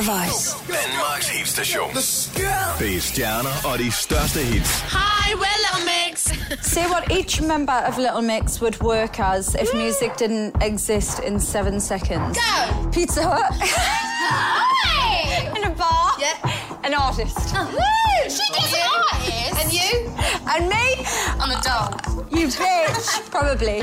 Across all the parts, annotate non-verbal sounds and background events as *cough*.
The Voice. Danmarks hitstation. Det er stjerner og de største hits. Hi, we're Little Mix. Say what each member of Little Mix would work as if music didn't exist in seven seconds. Go. Pizza Hut. *laughs* Hi. In a bar. Yeah. An artist. Woo, she does an artist. And you? And me? I'm a doll. You *laughs* bitch. Probably.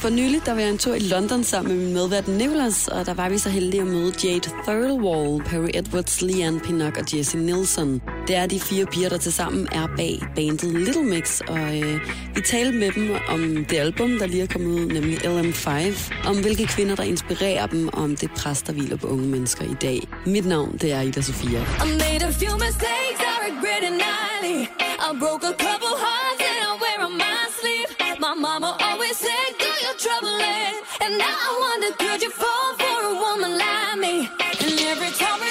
For nylig, der var jeg en tur i London sammen med min medvært Nicholas, og der var vi så heldige at møde Jade Thirlwall, Perry Edwards, Leanne Pinnock og Jessie Nilsson. Det er de fire piger, der tilsammen er bag bandet Little Mix, og øh, vi talte med dem om det album, der lige er kommet ud, nemlig LM5, om hvilke kvinder, der inspirerer dem, og om det pres, der hviler på unge mennesker i dag. Mit navn, det er Ida Sofia. I made a few mistakes I regret it nightly. I broke a couple hearts mama always said, do your trouble in. And now I wonder, could you fall for a woman like me? And every time we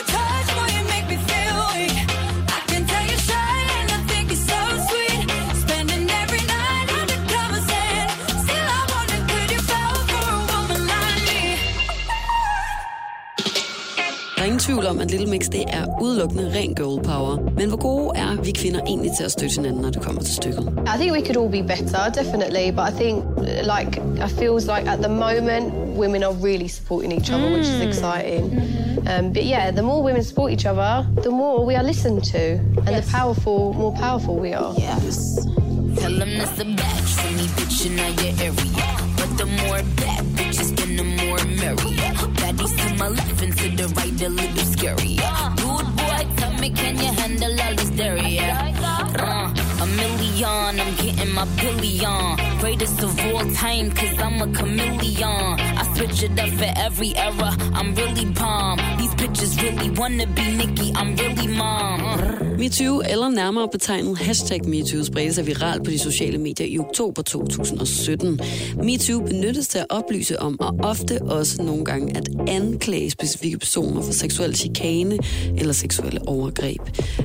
tvivl om, at Little Mix det er udelukkende ren girl power. Men hvor gode er vi kvinder egentlig til at støtte hinanden, når det kommer til stykket? I think we could all be better, definitely. But I think, like, I feels like at the moment, women are really supporting each other, which is exciting. Um, but yeah, the more women support each other, the more we are listened to, and the powerful, more powerful we are. Yes. Tell them that's a batch for me, bitch, in your area. But the more bad bitches, then the more merry. Baddies to my left and to the right, a little scary. Good boy, tell me, can you handle all this dairy? Uh, a million, I'm getting my billion. Greatest of all time, cause I'm a chameleon. I switch it up for every era, I'm really bomb. Bitches really wanna be Nicki, I'm really mom. MeToo, eller nærmere betegnet hashtag MeToo, spredte sig viralt på de sociale medier i oktober 2017. MeToo benyttes til at oplyse om, og ofte også nogle gange at anklage specifikke personer for seksuel chikane eller seksuelle overgreb.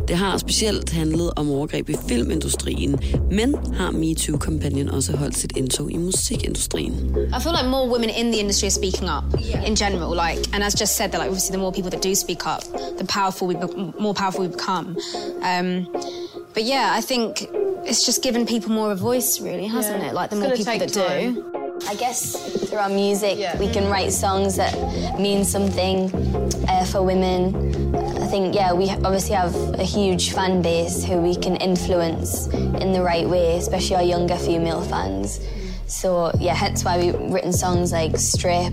Det har specielt handlet om overgreb i filmindustrien, men har MeToo-kampagnen også holdt sit indtog i musikindustrien. I feel like more women in the industry are speaking up in general. Like, and as just said, that like obviously the more people that do speak up, the powerful we, be- more powerful we become. Um, but yeah, I think it's just given people more of a voice, really, hasn't Yeah. it? Like the It's more people that time. do. I guess through our music, Yeah. we can write songs that mean something uh, for women. I think, yeah, we obviously have a huge fan base who we can influence in the right way, especially our younger female fans. So, yeah, hence why we've written songs like Strip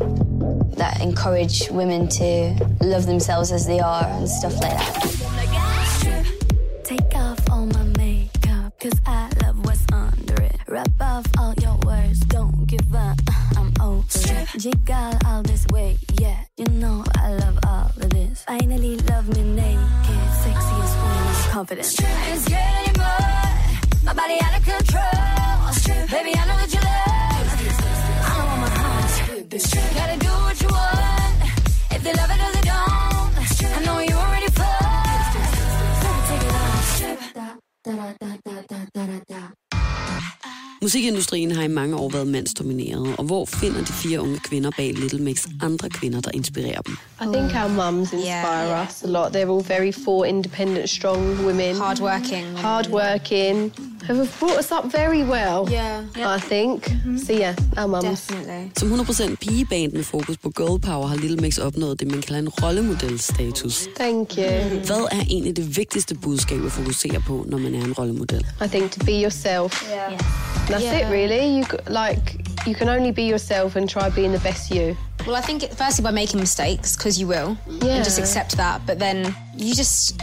that encourage women to love themselves as they are and stuff like that. Take off all my makeup, cause I love what's under it. Rub off all your words, don't give up, *laughs* I'm over it. Jiggle all this weight, yeah, you know I love all of this. Finally love me naked, sexy as when confident. It's getting more, my body out of control. Musikindustrien har i mange år været mandsdomineret, og hvor finder de fire unge kvinder bag Little Mix andre kvinder, der inspirerer dem? I think our mums inspire Yeah. us a lot. They're all very for independent, strong women. Hardworking. Hardworking. Who have brought us up very well. Yeah. I think. So yeah, our mums. Definitely. Som 100% pigeband med fokus på girl power har Little Mix opnået det, man kalder en rollemodel-status. Thank you. Hvad er egentlig det vigtigste budskab at fokusere på, når man er en rollemodel? I think to be yourself. Yeah. That's Yeah. it, really. You like you can only be yourself and try being the best you. Well, I think it, firstly by making mistakes, because you will, Yeah. and just accept that. But then you just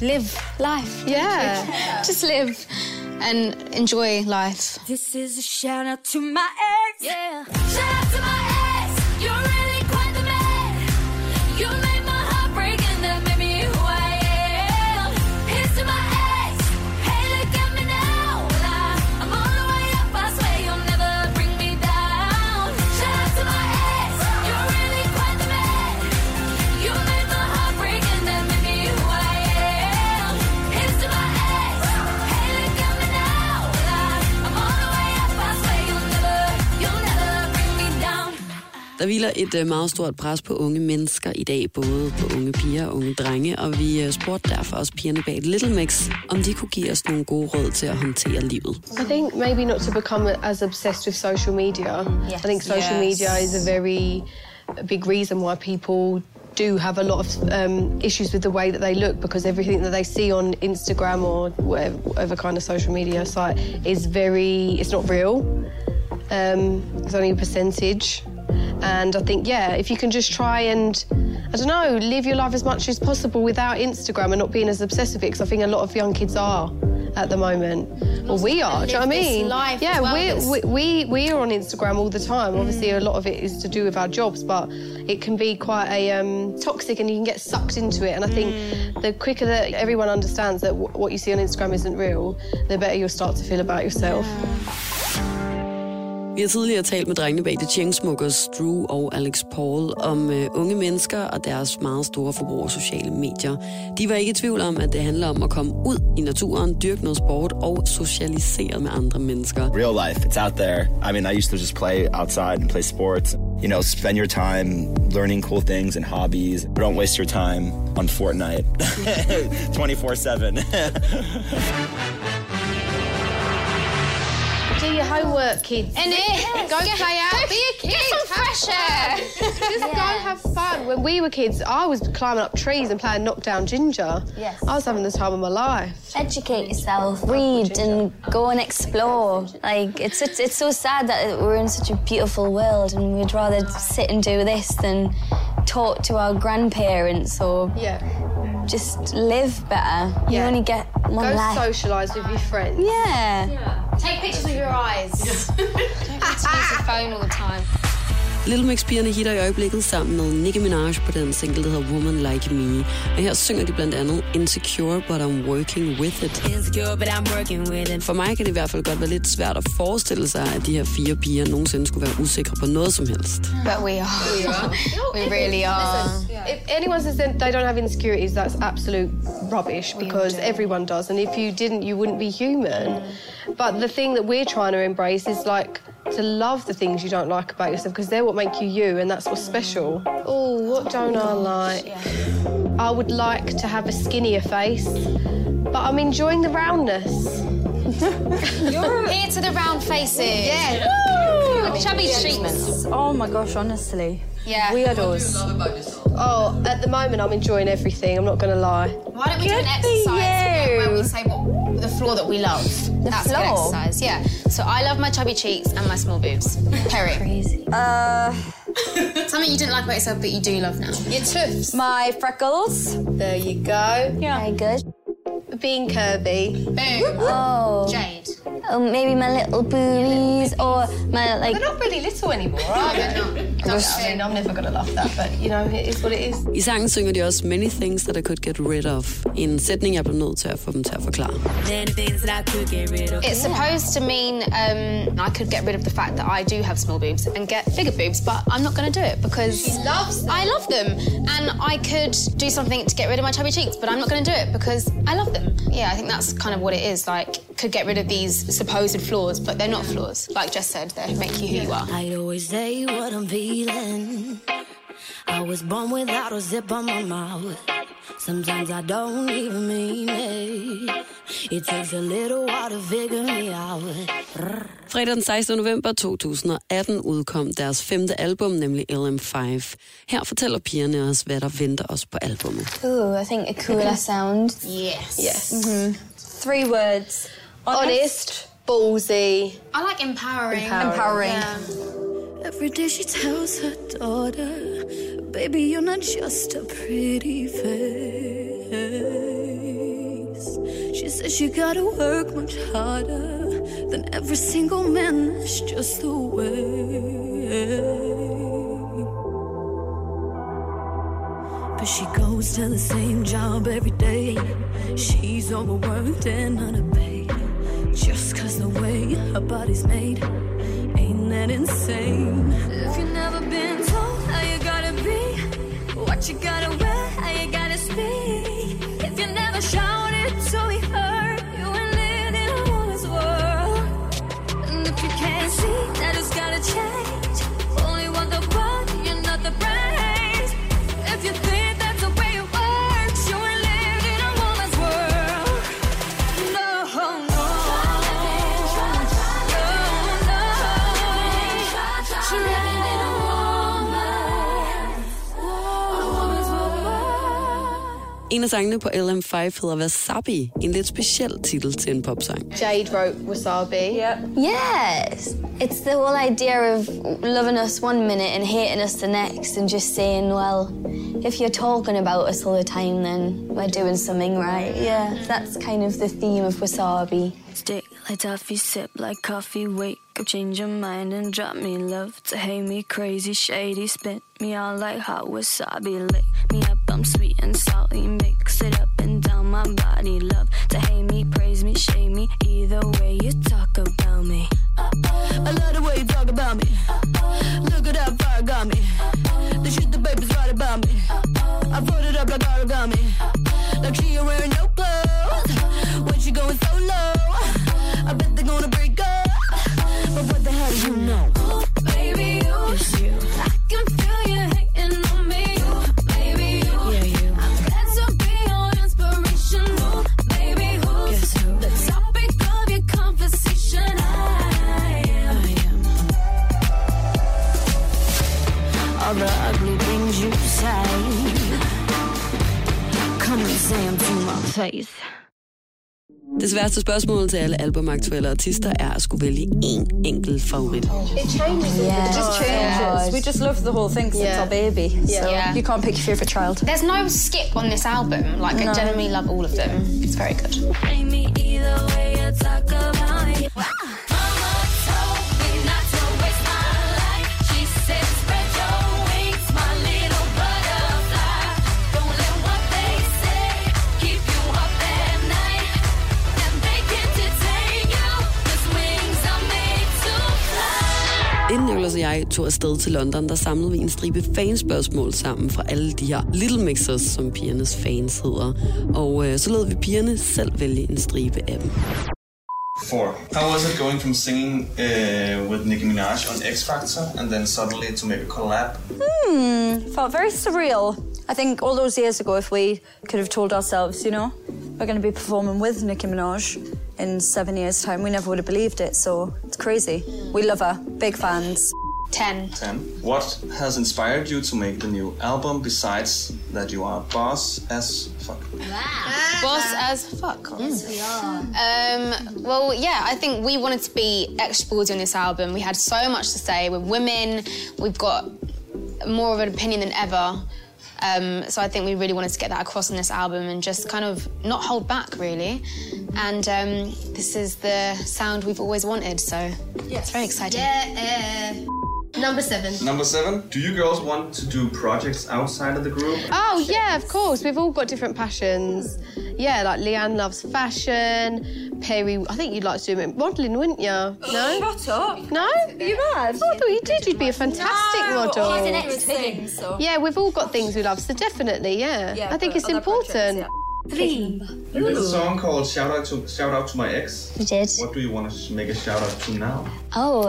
live life. Yeah. *laughs* just live and enjoy life. This is a shout out to my ex. Yeah. Shout out to my ex. Der hviler et øh, meget stort pres på unge mennesker i dag, både på unge piger og unge drenge, og vi øh, spurgte derfor også pigerne bag Little Mix, om de kunne give os nogle gode råd til at håndtere livet. I think maybe not to become as obsessed with social media. Yes. I think social Yes. media is a very big reason why people do have a lot of um, issues with the way that they look because everything that they see on Instagram or whatever, whatever kind of social media site is very, it's not real. Um, it's only a percentage. And I think, yeah, if you can just try and, I don't know, live your life as much as possible without Instagram and not being as obsessed with it, because I think a lot of young kids are at the moment. Well, we are. Do you know what I mean? life yeah, well we we we are on Instagram all the time. Obviously, a lot of it is to do with our jobs, but it can be quite a um, toxic, and you can get sucked into it. And I think the quicker that everyone understands that w- what you see on Instagram isn't real, the better you'll start to feel about yourself. Vi har tidligere talt med drengene bag The Chainsmokers, Drew og Alex Paul, om øh, unge mennesker og deres meget store forbrug af sociale medier. De var ikke i tvivl om, at det handler om at komme ud i naturen, dyrke noget sport og socialisere med andre mennesker. Real life, it's out there. I mean, I used to just play outside and play sports. You know, spend your time learning cool things and hobbies. Don't waste your time on Fortnite *laughs* 24 7. *laughs* homework, kids. In it. Go play out. Be a kid. Get some fresh air. Just go have fun. When we were kids, I was climbing up trees and playing knockdown ginger. Yes. I was having the time of my life. Educate yourself, read, and go and explore. Like it's it's, it's so sad that we're in such a beautiful world, and we'd rather sit and do this than talk to our grandparents or Yeah. just live better. You Yeah. only get one Go life. socialise with your friends. yeah. Take pictures with your eyes. *laughs* Don't have to use your phone all the time. Little Mix-pigerne hitter i øjeblikket sammen med Nicki Minaj på den single, der hedder Woman Like Me. Og her synger de blandt andet Insecure, but I'm working with it. Insecure, but I'm working with it. For mig kan det i hvert fald godt være lidt svært at forestille sig, at de her fire piger nogensinde skulle være usikre på noget som helst. But we are. We *laughs* really are. If anyone says that they don't have insecurities, that's absolute rubbish because everyone does. And if you didn't, you wouldn't be human. But the thing that we're trying to embrace is like to love the things you don't like about yourself because they're what make you you and that's what's special. Oh, what don't I like? I would like to have a skinnier face, but I'm enjoying the roundness. Here to the round faces. Yeah. Woo! Chubby treatment. Oh my gosh, honestly. Yeah. Weirdos. Oh, at the moment, I'm enjoying everything. I'm not going to lie. Why don't we do an Good for exercise where, we say what the floor that we love? That's a good floor? exercise, yeah. So I love my chubby cheeks and my small boobs. Perrie. Crazy. Uh, *laughs* Something you didn't like about yourself but you do love now. Your tufts. my freckles. There you go. Very good. Being curvy. Boom. Oh. Jade. Oh, maybe my little boobies or my like. They're not really little anymore, are they? *laughs* I mean, I'm never going to love that, but you know, it is what it is. I sangen synger de også Many things that I could get rid of. En sætning, jeg blev nødt til at få dem til at forklare. Many things that I could get rid of. It's supposed to mean um, I could get rid of the fact that I do have small boobs and get bigger boobs, but I'm not going to do it because loves them. I love them, and I could do something to get rid of my chubby cheeks, but I'm not going to do it because I love them. Yeah, I think that's kind of what it is. Like, could get rid of these supposed flaws, but they're not flaws. Like Jess said, they make you who you are. I'd always say what I'm feeling. I was born without a zip on my mouth. Sometimes I don't even mean it. It takes a little while to figure me out. Fredag den 16. november 2018 udkom deres femte album, nemlig LM5. Her fortæller pigerne os, hvad der venter os på albummet. Ooh, I think a cooler sound. Yes. Yes. Three words. Honest, ballsy, I like empowering. Empowering. Yeah. Every day she tells her daughter, Baby, you're not just a pretty face. She says you gotta work much harder than every single man. That's just the way. But she goes to the same job every day. She's overworked and underpaid. Just cause the way her body's made ain't that insane. If you've never been told how you gotta be, what you gotta wear, En af sangene på LM5 hedder Wasabi, en lidt speciel titel til en popsang. Jade wrote Wasabi. Yeah. Yes. It's the whole idea of loving us one minute and hating us the next and just saying, well, if you're talking about us all the time, then we're doing something right. Yeah, that's kind of the theme of Wasabi. Stick like toffee, sip like coffee, wake up, change your mind and drop me love to hate me crazy, shady, spit me out like hot wasabi, lick me up, I'm sweet and salty, mix it up and down my body, love to hate me, praise me, shame me, either way you talk about me. I love the way you talk about me. Look at that fire got me. The shit the baby's right about me. I it up like origami. Like she ain't wearing no clothes. When she going so low, I bet they're gonna break up. But what the hell do you know? Det sværeste spørgsmål til alle albumaktuelle artister er at skulle vælge én enkelt favorit. It changes. It just changes. We just love the whole thing 'cause it's Yeah. our baby. So Yeah. you can't pick your favourite child. There's no skip on this album. Like, I No. genuinely love all of them. It's very good. Hate me either way you talk about me. Mama told me not to Nicholas og jeg tog afsted til London, der samlede vi en stribe fanspørgsmål sammen fra alle de her Little Mixers, som pigernes fans hedder. Og øh, så lod vi pigerne selv vælge en stribe af dem. Four. How was it going from singing uh, with Nicki Minaj on X Factor and then suddenly to make a collab? Hmm, felt very surreal. I think all those years ago, if we could have told ourselves, you know, we're going to be performing with Nicki Minaj in seven years' time, we never would have believed it. So it's crazy. We love her. Big fans. 10. 10. What has inspired you to make the new album besides that you are boss as fuck? Boss as fuck. Yes, we Um, well, yeah, I think we wanted to be extra ballsy on this album. We had so much to say. We're women. We've got more of an opinion than ever. Um, so I think we really wanted to get that across on this album and just kind of not hold back, really. And um, this is the sound we've always wanted, so it's very exciting. Yeah. Number seven. Number seven. Do you girls want to do projects outside of the group? Oh yeah, of course. We've all got different passions. Yeah, like Leigh-Anne loves fashion. Perrie, I think you'd like to do modelling, wouldn't you? No. *gasps* Shut up. No? you mad? I thought you did. You'd be a fantastic model. She's an everything, so. Yeah, we've all got things we love, so definitely, yeah. Yeah, I think but it's other important. Three. You did a song called "Shout Out to Shout Out to My Ex." You did. What do you want to make a shout out to now? Oh,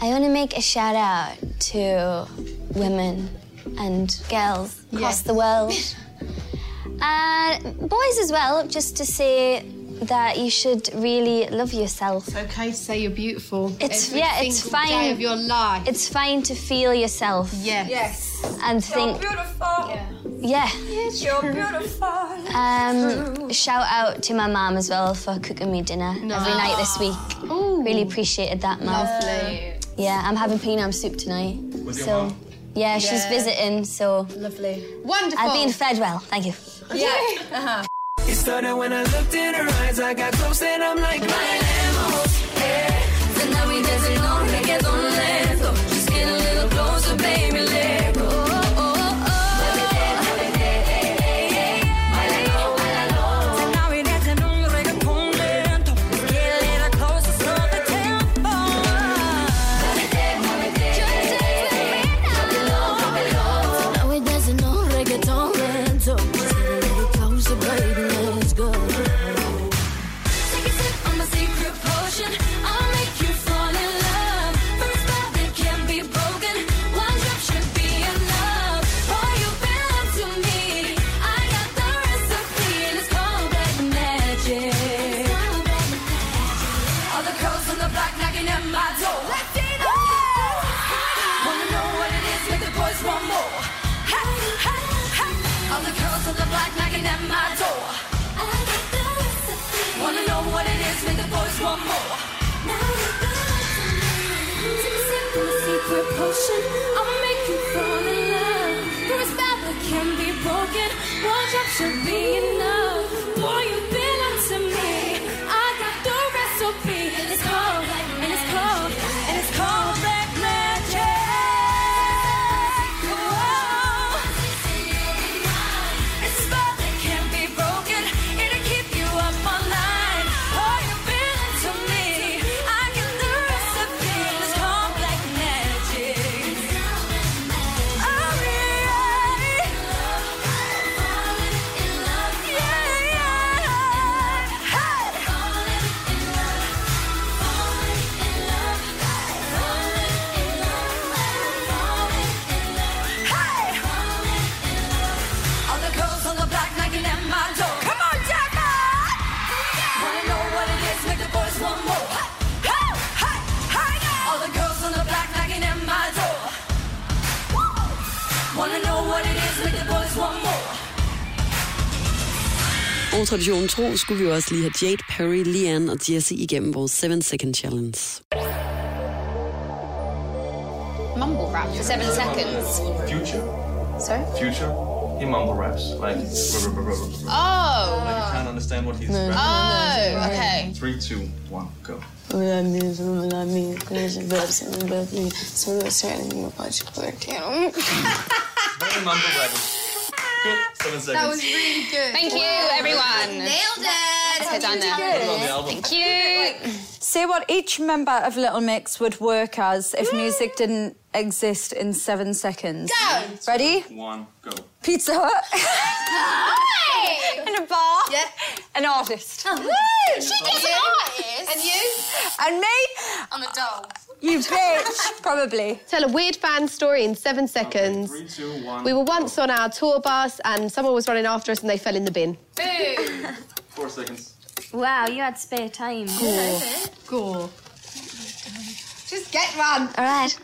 I want to make a shout out to women and girls across the world. And *laughs* uh, boys as well, just to say that you should really love yourself. It's okay to say you're beautiful. It's Every yeah, it's fine. Day of your life. It's fine to feel yourself. Yes. Yes. And think beautiful. yeah. Yes, you're beautiful. Um, shout out to my mum as well for cooking me dinner every night this week. Really appreciated that, mum. Lovely. Yeah, I'm having peanut soup tonight. With your so mum? yeah, she's Yeah. visiting, so Lovely. Wonderful. I've been fed well. Thank you. Yeah. It started when I looked in her eyes. I got close and I'm like, bailemos. Yeah. Tonight what it is, make the boys want more. Take a sip from the secret potion. I'll make you fall in love. Can be broken. One drop should be enough. Boy, you Og traditionen tro skulle vi jo også lige have Jade, Perrie, Leigh-Anne og Jesy igennem vores 7 Second Challenge. Mumble rap for seven seconds. Future. Sorry? Future. He mumble raps like. Oh. You can't understand what he's rapping. Oh, okay. Three, two, one, go. Very mumble rapping. Good. Seven seconds. That was really good. Thank you, everyone. Nailed it. Let's go down there. Put it on the. Thank you. Say what each member of Little Mix would work as if music didn't exist in seven seconds. Go. Ready? One, go. Pizza Hut. *laughs* In a bar. Yeah. An artist. Oh, woo! She gets an artist. And you? And me? I'm a doll. You bitch. Probably. Tell a weird fan story in seven seconds. Three, two, one. We were once on our tour bus and someone was running after us and they fell in the bin. Boom. Four seconds. Wow, you had spare time. Go. Just get one. All right.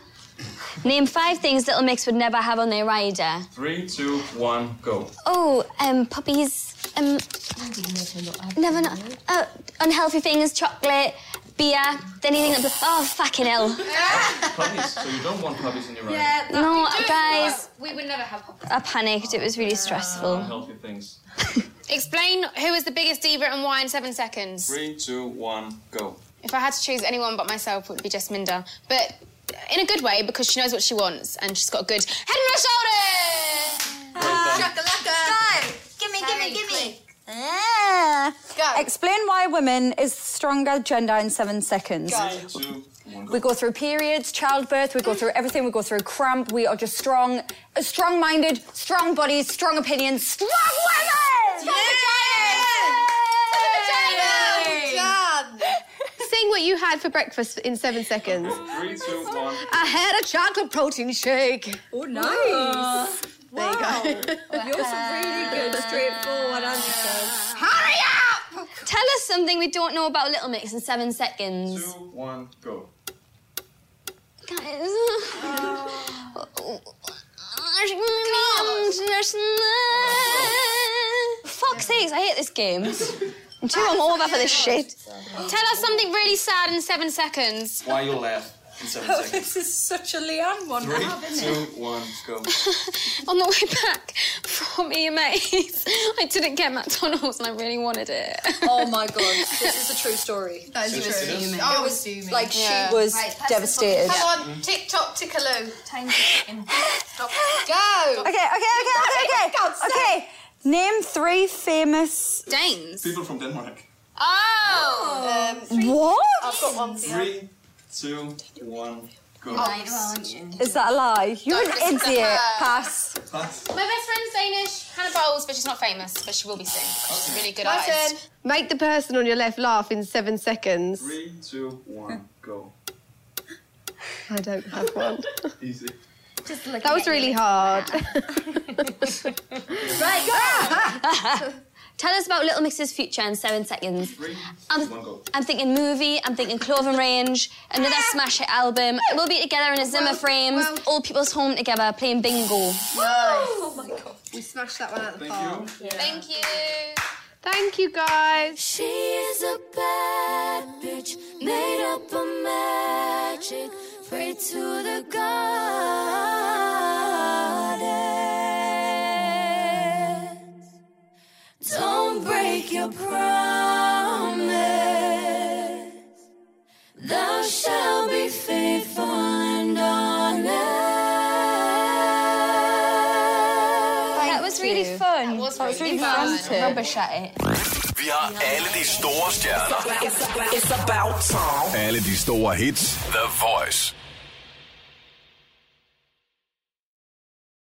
Name five things Little Mix would never have on their rider. Three, two, one, go. Oh, um, puppies. Um, never know. Uh, unhealthy things, chocolate, beer, anything that. Oh, fucking hell. Puppies. So you don't want puppies in your ride. Yeah, that- No, we do guys. but We would never have puppies. I panicked. It was really stressful. Unhealthy things. *laughs* Explain who is the biggest diva and why in seven seconds. Three, two, one, go. If I had to choose anyone but myself, it would be Jasminda. But in a good way because she knows what she wants and she's got a good head on her shoulders. Shakalaka. Go. Gimme, gimme, gimme. Go. Explain why women is stronger gender in seven seconds. Three, two, one, go. We go through periods, childbirth, we go through everything, we go through cramp. We are just strong, uh, strong minded, strong bodies, strong opinions, strong women! Yay! Well done. Sing what you had for breakfast in seven seconds. Three, two, one. I had a chocolate protein shake. Oh, nice. There you go. *laughs* You're some really good, straightforward answers. Hurry up. Tell us something we don't know about Little Mix in seven seconds. Two, one, go. Oh, Guys. Fuck's sakes, I hate this game. *laughs* I'm too hungover for this shit. Tell us something really sad in seven seconds. Why you laugh in seven Oh, seconds. this is such a Leigh-Anne one. Three, two, one, go. *laughs* On the way back from EMAs, I didn't get McDonald's and I really wanted it. Oh my god, *laughs* this is a true story. That is It is, true. it is. I was assuming. Like Yeah. she was Right, devastated. the phone. Come on, mm-hmm. tick tock, tickaloo. Time ticking. Stop. Go. Okay, okay, okay, okay, okay. Okay. Name three famous. Danes. People from Denmark. Oh! Um, what? I've got one for you. Three, two, one, go. Oh, is that a lie? You're Don't an listen to idiot. her. Pass. Pass. My best friend's Danish, Hannah Bowles, but she's not famous, but she will be soon. She's a really good My artist. turn. Make the person on your left laugh in seven seconds. Three, two, one, go. I don't have one. *laughs* Easy. That was really hard. *laughs* *laughs* Tell us about Little Mix's future in seven seconds. Three, I'm, one. I'm thinking movie, I'm thinking Cloven Range, another smash hit album. We'll be together in a Zimmer frame, well- all people's home together playing bingo. Oh my god. We smashed that one out the park. Thank you. Thank you, guys. She is a bad bitch, made up of magic. Pray to the goddess. Your promise. Thou shalt be faithful and honest. That was really fun. That was That was really really fun. fun. Rubbish at it. Vi har alle de store stjerner. It's about time. Alle de store hits. The Voice.